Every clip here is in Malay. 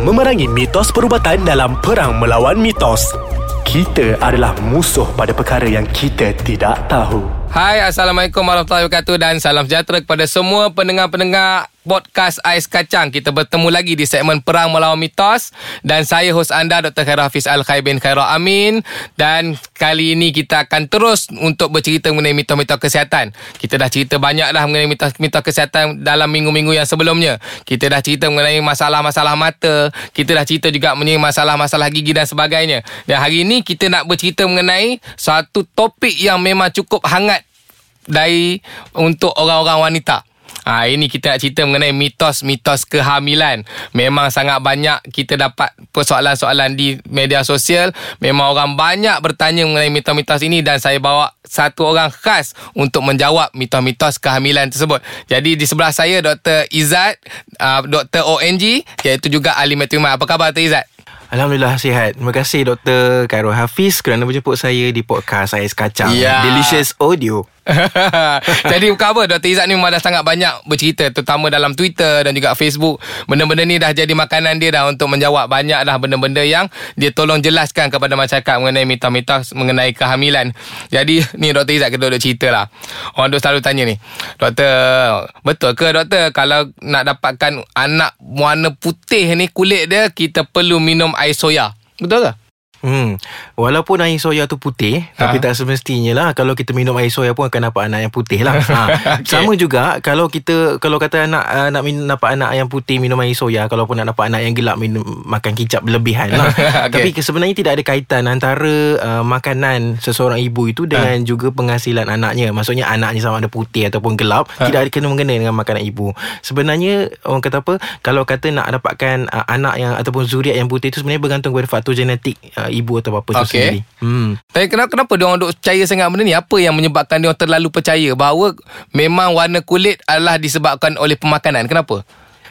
memerangi mitos perubatan dalam perang melawan mitos. Kita adalah musuh pada perkara yang kita tidak tahu. Hai, Assalamualaikum warahmatullahi wabarakatuh dan salam sejahtera kepada semua pendengar-pendengar podcast Ais Kacang. Kita bertemu lagi di segmen Perang Melawan Mitos dan saya hos anda Dr. Khairul Hafiz Al-Khair bin Khairul Amin dan kali ini kita akan terus untuk bercerita mengenai mitos-mitos kesihatan. Kita dah cerita banyak dah mengenai mitos-mitos kesihatan dalam minggu-minggu yang sebelumnya. Kita dah cerita mengenai masalah-masalah mata, kita dah cerita juga mengenai masalah-masalah gigi dan sebagainya. Dan hari ini kita nak bercerita mengenai satu topik yang memang cukup hangat dari untuk orang-orang wanita. Ha, ini kita nak cerita mengenai mitos-mitos kehamilan. Memang sangat banyak kita dapat persoalan-soalan di media sosial. Memang orang banyak bertanya mengenai mitos-mitos ini dan saya bawa satu orang khas untuk menjawab mitos-mitos kehamilan tersebut. Jadi di sebelah saya Dr. Izzat, uh, Dr. ONG iaitu juga ahli matematik. Apa khabar Dr. Izzat? Alhamdulillah sihat. Terima kasih Dr. Khairul Hafiz kerana menjemput saya di podcast Ais Kacang. Ya. Delicious Audio. Jadi bukan apa Dr. Izzat ni memang dah sangat banyak bercerita Terutama dalam Twitter dan juga Facebook Benda-benda ni dah jadi makanan dia dah Untuk menjawab banyak dah benda-benda yang Dia tolong jelaskan kepada masyarakat Mengenai mitos-mitos mengenai kehamilan Jadi ni Dr. Izzat kita duduk cerita lah Orang duk selalu tanya ni Doktor Betul ke doktor Kalau nak dapatkan anak warna putih ni Kulit dia Kita perlu minum air soya Betul ke? Hmm. Walaupun air soya tu putih ha. Tapi tak semestinya lah Kalau kita minum air soya pun Akan dapat anak yang putih lah ha. okay. Sama juga Kalau kita Kalau kata anak uh, Nak minum, dapat anak yang putih Minum air soya Kalau pun nak dapat anak yang gelap minum, Makan kicap berlebihan lah okay. Tapi sebenarnya tidak ada kaitan Antara uh, makanan Seseorang ibu itu Dengan ha. juga penghasilan anaknya Maksudnya anaknya sama ada putih Ataupun gelap ha. Tidak ada kena mengena Dengan makanan ibu Sebenarnya Orang kata apa Kalau kata nak dapatkan uh, Anak yang Ataupun zuriat yang putih itu Sebenarnya bergantung kepada faktor genetik uh, ibu atau bapa okay. tu sendiri. Hmm. Tapi kenapa kenapa dia orang duk percaya sangat benda ni? Apa yang menyebabkan dia orang terlalu percaya bahawa memang warna kulit adalah disebabkan oleh pemakanan? Kenapa?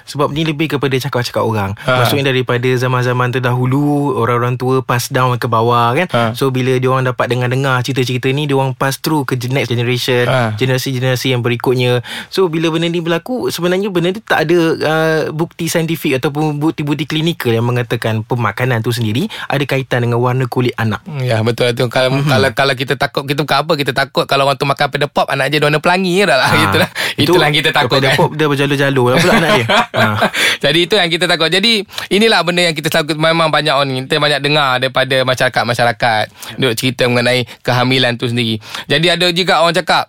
Sebab ni lebih kepada cakap-cakap orang ha. Maksudnya daripada zaman-zaman terdahulu Orang-orang tua pass down ke bawah kan ha. So bila dia orang dapat dengar-dengar cerita-cerita ni Dia orang pass through ke next generation ha. Generasi-generasi yang berikutnya So bila benda ni berlaku Sebenarnya benda ni tak ada uh, bukti saintifik Ataupun bukti-bukti klinikal yang mengatakan Pemakanan tu sendiri Ada kaitan dengan warna kulit anak Ya betul tu kalau, mm-hmm. kalau kalau kita takut Kita bukan apa Kita takut kalau orang tu makan pada pop Anak dia warna pelangi je dah lah ha. Itulah, itulah yang kita takut kan? dia berjalur-jalur Pula anak dia? Ha. Jadi itu yang kita takut. Jadi inilah benda yang kita selalu Memang banyak orang Kita banyak dengar Daripada masyarakat-masyarakat Duk cerita mengenai Kehamilan tu sendiri. Jadi ada juga orang cakap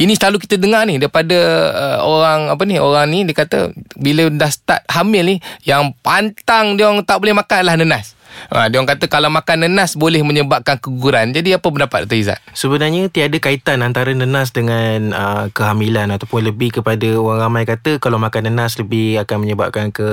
ini selalu kita dengar ni daripada uh, orang apa ni orang ni dia kata bila dah start hamil ni yang pantang dia orang tak boleh makan lah nenas. Ha, dia orang kata kalau makan nenas boleh menyebabkan keguguran. Jadi apa pendapat Dr. Izzat? Sebenarnya tiada kaitan antara nenas dengan uh, kehamilan ataupun lebih kepada orang ramai kata kalau makan nenas lebih akan menyebabkan ke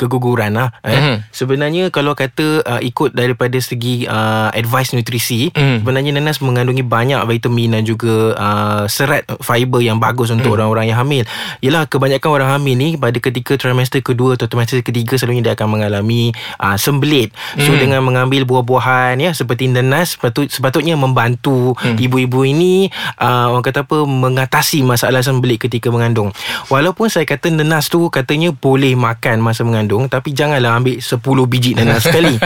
keguguran lah. Eh. Mm-hmm. Sebenarnya kalau kata uh, ikut daripada segi uh, advice nutrisi, mm. sebenarnya nenas mengandungi banyak vitamin dan juga uh, serat fiber yang bagus untuk mm. orang-orang yang hamil. Yalah kebanyakan orang hamil ni pada ketika trimester kedua atau trimester ketiga selalunya dia akan mengalami uh, sembelit. So hmm. dengan mengambil buah-buahan ya seperti nenas sepatut, sepatutnya membantu hmm. ibu-ibu ini uh, orang kata apa mengatasi masalah sembelit ketika mengandung. Walaupun saya kata nenas tu katanya boleh makan masa mengandung tapi janganlah ambil 10 biji nenas sekali.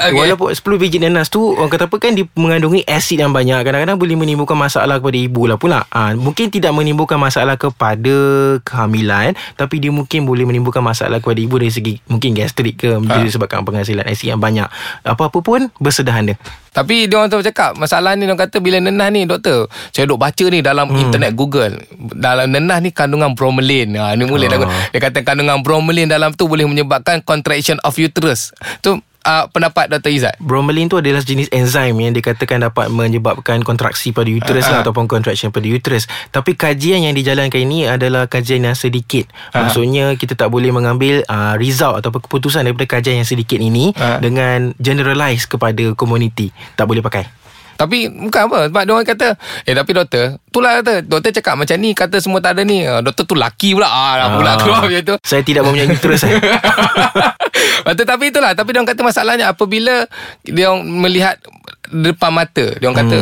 okay. Walaupun 10 biji nenas tu orang kata apa kan dia mengandungi asid yang banyak kadang-kadang boleh menimbulkan masalah kepada ibu lah pula. Ha, mungkin tidak menimbulkan masalah kepada kehamilan tapi dia mungkin boleh menimbulkan masalah kepada ibu dari segi mungkin gastrik ke ha. disebabkan penghasilan asid yang banyak. Apa-apa pun bersederhana. Tapi dia orang tu cakap Masalah ni dia kata Bila nenah ni doktor Saya duk baca ni dalam hmm. internet Google. Dalam nenah ni kandungan bromelain. Ha, Ni mulai oh. Dia kata kandungan bromelain dalam tu Boleh menyebabkan contraction of uterus. Tu uh, pendapat Dr. Izzat? Bromelain tu adalah jenis enzim yang dikatakan dapat menyebabkan kontraksi pada uterus uh, uh. lah ataupun contraction pada uterus. Tapi kajian yang dijalankan ini adalah kajian yang sedikit. Uh. Maksudnya kita tak boleh mengambil uh, result ataupun keputusan daripada kajian yang sedikit ini uh. dengan generalize kepada komuniti. Tak boleh pakai. Tapi bukan apa Sebab dia orang kata Eh tapi doktor Itulah kata Doktor cakap macam ni Kata semua tak ada ni. Ah, Doktor tu laki pula. Ah, ah, pula keluar macam tu. Saya tidak mempunyai uterus saya. Tapi itulah Tapi dia orang kata masalahnya Apabila Dia orang melihat depan mata dia orang kata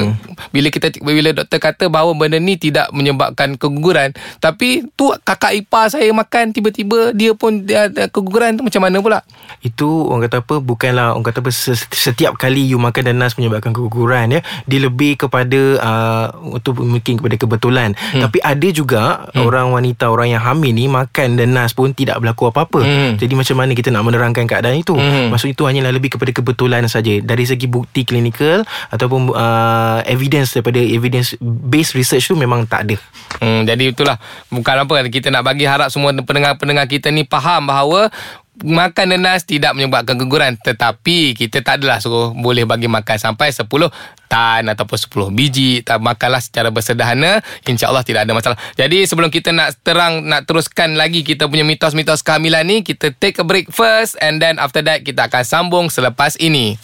bila kita bila doktor kata bahawa benda ni tidak menyebabkan keguguran tapi tu kakak ipar saya makan tiba-tiba dia pun dia ada keguguran tu macam mana pula Itu orang kata apa Bukanlah orang kata apa Setiap kali you makan nanas Menyebabkan keguguran ya Dia lebih kepada uh, Untuk mungkin kepada kebetulan hmm. Tapi ada juga hmm. Orang wanita Orang yang hamil ni Makan nanas pun Tidak berlaku apa-apa Hmm. Jadi macam mana kita nak menerangkan keadaan itu Hmm. Maksud itu hanyalah lebih kepada kebetulan saja Dari segi bukti klinikal Ataupun uh, Evidence daripada Evidence based research tu Memang tak ada. Hmm, jadi itulah. Bukan apa kita nak bagi harap semua pendengar-pendengar kita ni faham bahawa makan nanas tidak menyebabkan keguguran. Tetapi kita tak adalah suruh boleh bagi makan sampai 10 tan ataupun 10 biji. Tak makanlah secara bersederhana. Insyaallah tidak ada masalah. Jadi sebelum kita nak terang nak teruskan lagi kita punya mitos-mitos kehamilan ni kita take a break first and then after that kita akan sambung selepas ini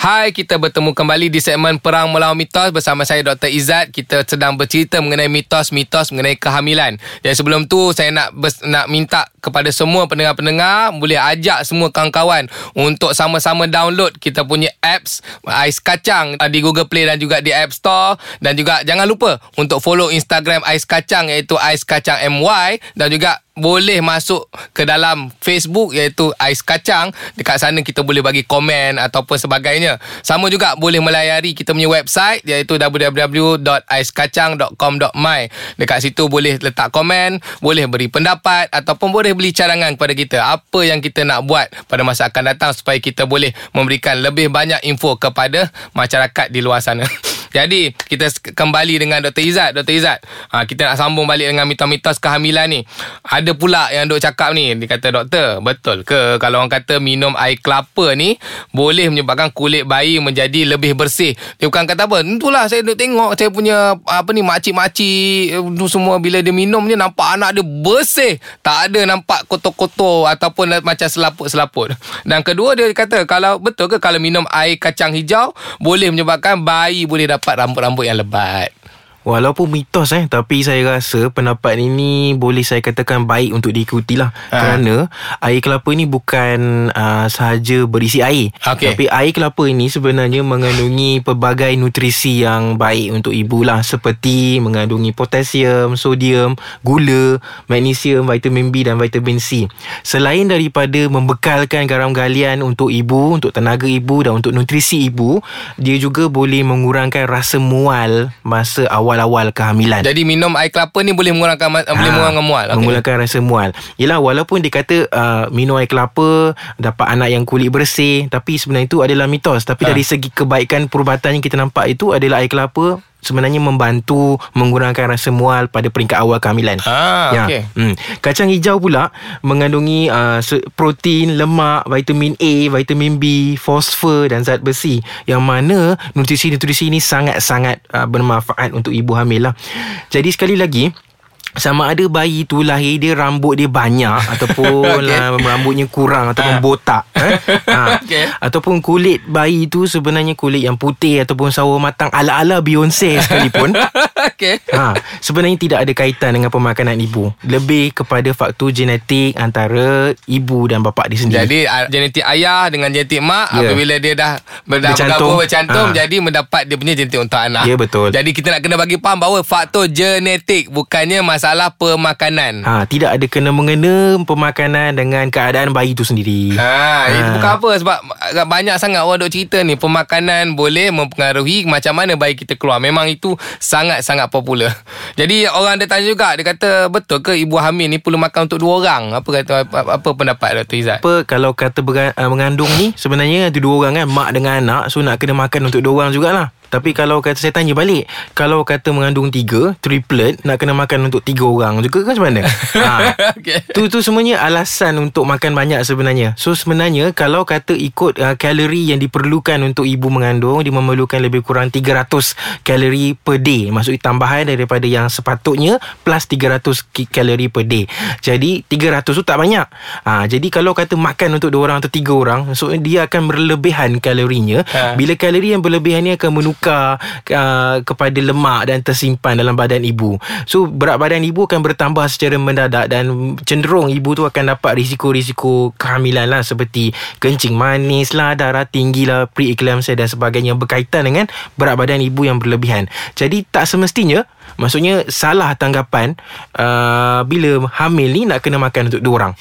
Hai, kita bertemu kembali di segmen Perang Melawan Mitos bersama saya Dr. Izzat. Kita sedang bercerita mengenai mitos-mitos mengenai kehamilan. Dan sebelum tu saya nak nak minta kepada semua pendengar-pendengar boleh ajak semua kawan-kawan untuk sama-sama download kita punya apps Ais Kacang di Google Play dan juga di App Store dan juga jangan lupa untuk follow Instagram Ais Kacang iaitu Ais Kacang MY dan juga boleh masuk ke dalam Facebook iaitu Ais Kacang. Dekat sana kita boleh bagi komen ataupun sebagainya. Sama juga boleh melayari kita punya website iaitu www.aiskacang.com.my. Dekat situ boleh letak komen, boleh beri pendapat ataupun boleh beli cadangan kepada kita. Apa yang kita nak buat pada masa akan datang supaya kita boleh memberikan lebih banyak info kepada masyarakat di luar sana. Jadi kita kembali dengan Dr. Izzat. Dr. Izzat ha, Kita nak sambung balik dengan mitos-mitos kehamilan ni. Ada pula yang duk cakap ni. Dia kata doktor Betul ke Kalau orang kata minum air kelapa ni Boleh menyebabkan kulit bayi menjadi lebih bersih? Dia bukan kata apa. Itulah saya duk tengok Saya punya apa ni Makcik-makcik eh, tu semua Bila dia minum ni Nampak anak dia bersih. Tak ada nampak kotor-kotor Ataupun macam selaput-selaput. Dan kedua dia kata Kalau betul ke Kalau minum air kacang hijau Boleh menyebabkan bayi boleh dapat rambut-rambut yang lebat Walaupun mitos eh Tapi saya rasa pendapat ini Boleh saya katakan baik untuk diikuti lah Ha. Kerana air kelapa ni bukan uh, sahaja berisi air Okey. Tapi air kelapa ini sebenarnya mengandungi pelbagai nutrisi yang baik untuk ibu lah Seperti mengandungi potasium, sodium, gula, magnesium, vitamin B dan vitamin C Selain daripada membekalkan garam galian untuk ibu Untuk tenaga ibu dan untuk nutrisi ibu Dia juga boleh mengurangkan rasa mual masa awal-awal kehamilan. Jadi minum air kelapa ni Boleh mengurangkan ma- Boleh mengurangkan mual. Okay. Mengurangkan rasa mual. Yelah walaupun dia kata uh, Minum air kelapa Dapat anak yang kulit bersih Tapi sebenarnya itu adalah mitos. Tapi Ha. dari segi kebaikan perubatan yang kita nampak itu Adalah air kelapa Sebenarnya membantu mengurangkan rasa mual pada peringkat awal kehamilan. Ah, okey. Hmm. Kacang hijau pula mengandungi uh, protein, lemak, vitamin A, vitamin B, fosfor dan zat besi. Yang mana nutrisi-nutrisi ini sangat-sangat uh, bermanfaat untuk ibu hamil lah. Jadi sekali lagi sama ada bayi tu lahir dia rambut dia banyak ataupun okay. rambutnya kurang ataupun Ah. botak eh? ha. Okey. ataupun kulit bayi tu sebenarnya kulit yang putih ataupun sawo matang ala-ala Beyonce sekalipun Okey ha, sebenarnya tidak ada kaitan dengan pemakanan ibu. Lebih kepada faktor genetik antara ibu dan bapa dia sendiri. Jadi uh, genetik ayah dengan genetik mak Ya. apabila dia dah ber- dah Bercantum. bercantum Ha. jadi mendapat dia punya genetik untuk anak. Ya, betul. Jadi kita nak kena bagi faham bahawa faktor genetik bukannya masalah pemakanan. ha, tidak ada kena mengena pemakanan dengan keadaan bayi itu sendiri. Ha, itu bukan apa sebab banyak sangat orang duk cerita ni pemakanan boleh mempengaruhi macam mana bayi kita keluar. Memang itu sangat-sangat popular. Jadi orang ada tanya juga dia kata betul ke ibu hamil ni perlu makan untuk dua orang? Apa kata apa, apa pendapat Dr. Izzat? apa kalau kata berga- uh, mengandung ni sebenarnya ada dua orang kan mak dengan anak so nak kena makan untuk dua orang jugalah tapi kalau kata saya tanya balik Kalau kata mengandung tiga Triplet Nak kena makan untuk tiga orang juga kan macam mana ha. Okey. Tu tu semuanya alasan untuk makan banyak sebenarnya. So sebenarnya kalau kata ikut uh, kalori yang diperlukan untuk ibu mengandung dia memerlukan lebih kurang 300 kalori per day. Maksudnya tambahan daripada yang sepatutnya plus 300 ki- kalori per day. Jadi 300 tu tak banyak. Ha, jadi kalau kata makan untuk dua orang atau tiga orang so dia akan berlebihan kalorinya. Ha. Bila kalori yang berlebihan ni akan menukar tukar uh, kepada lemak dan tersimpan dalam badan ibu. So berat badan ibu akan bertambah secara mendadak dan cenderung ibu tu akan dapat risiko-risiko kehamilan lah seperti kencing manis lah, darah tinggi lah, preeclampsia dan sebagainya berkaitan dengan berat badan ibu yang berlebihan. Jadi tak semestinya maksudnya salah tanggapan uh, bila hamil ni nak kena makan untuk dua orang.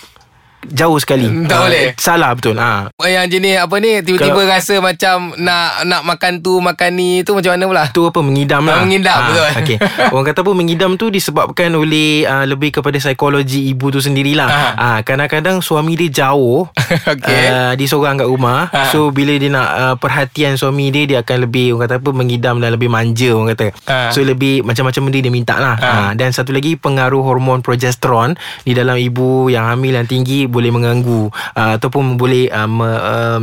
Jauh sekali Tak Ah, boleh. Salah betul ha. Yang jenis apa ni Tiba-tiba Kalau- rasa macam Nak nak makan tu Makan ni tu macam mana pula Tu apa mengidam Ah, lah mengidam, betul. okay. Orang kata apa Mengidam tu disebabkan oleh uh, Lebih kepada psikologi ibu tu sendirilah Ah. uh, Kadang-kadang suami dia jauh Okey. uh, Dia seorang kat rumah Ah. So bila dia nak uh, Perhatian suami dia Dia akan lebih Orang kata apa Mengidam dan lebih manja Orang kata Ah. So lebih Macam-macam benda dia minta lah Ah. uh, Dan satu lagi Pengaruh hormon progesteron Di dalam ibu Yang hamil yang tinggi Boleh mengganggu uh, Ataupun boleh uh, me, um,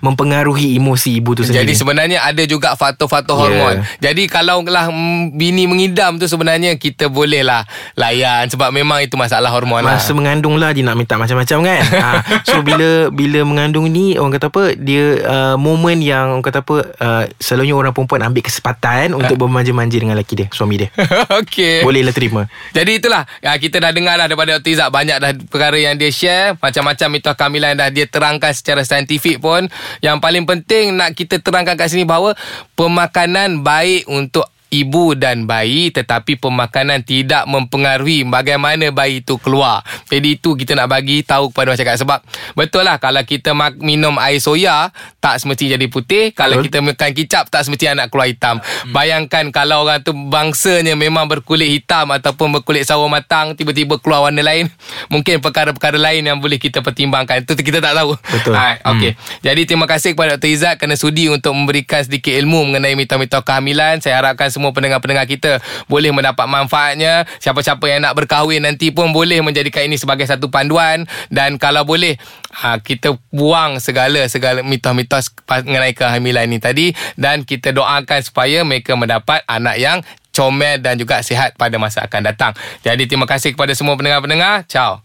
Mempengaruhi emosi ibu tu sendiri Jadi sebenarnya ada juga faktor-faktor Ya. hormon. Jadi kalau lah bini mengidam tu sebenarnya kita boleh lah layan sebab memang itu masalah hormon lah. Masa mengandung lah Dia nak minta macam-macam kan ha, So bila Bila mengandung ni Orang kata apa Dia uh, Moment yang Orang kata apa uh, Selalunya orang perempuan Ambil kesempatan Untuk bermanja-manja Dengan lelaki dia Suami dia Okey. Bolehlah terima Jadi itulah ya, Kita dah dengar dah daripada Dr. Izzat Banyak dah perkara yang dia share Macam-macam mitos kehamilan dah dia terangkan secara saintifik pun. Yang paling penting nak kita terangkan kat sini bahawa Pemakanan baik untuk ibu dan bayi tetapi pemakanan tidak mempengaruhi bagaimana bayi itu keluar. Jadi itu kita nak bagi tahu kepada masyarakat sebab betul lah kalau kita mak- minum air soya tak semesti jadi putih, kalau Betul. kita makan kicap tak semesti anak keluar hitam. Bayangkan kalau orang tu bangsanya memang berkulit hitam ataupun berkulit sawo matang tiba-tiba keluar warna lain, mungkin perkara-perkara lain yang boleh kita pertimbangkan. Itu kita tak tahu. Betul. Ha, okey. Jadi terima kasih kepada Dr. Izzat kerana sudi untuk memberikan sedikit ilmu mengenai mitos-mitos kehamilan. Saya harapkan semua pendengar-pendengar kita boleh mendapat manfaatnya. Siapa-siapa yang nak berkahwin nanti pun boleh menjadikan ini sebagai satu panduan dan kalau boleh ha, kita buang segala segala mitos-mitos mengenai kehamilan ini tadi dan kita doakan supaya mereka mendapat anak yang comel dan juga sihat pada masa akan datang. Jadi terima kasih kepada semua pendengar-pendengar. Ciao.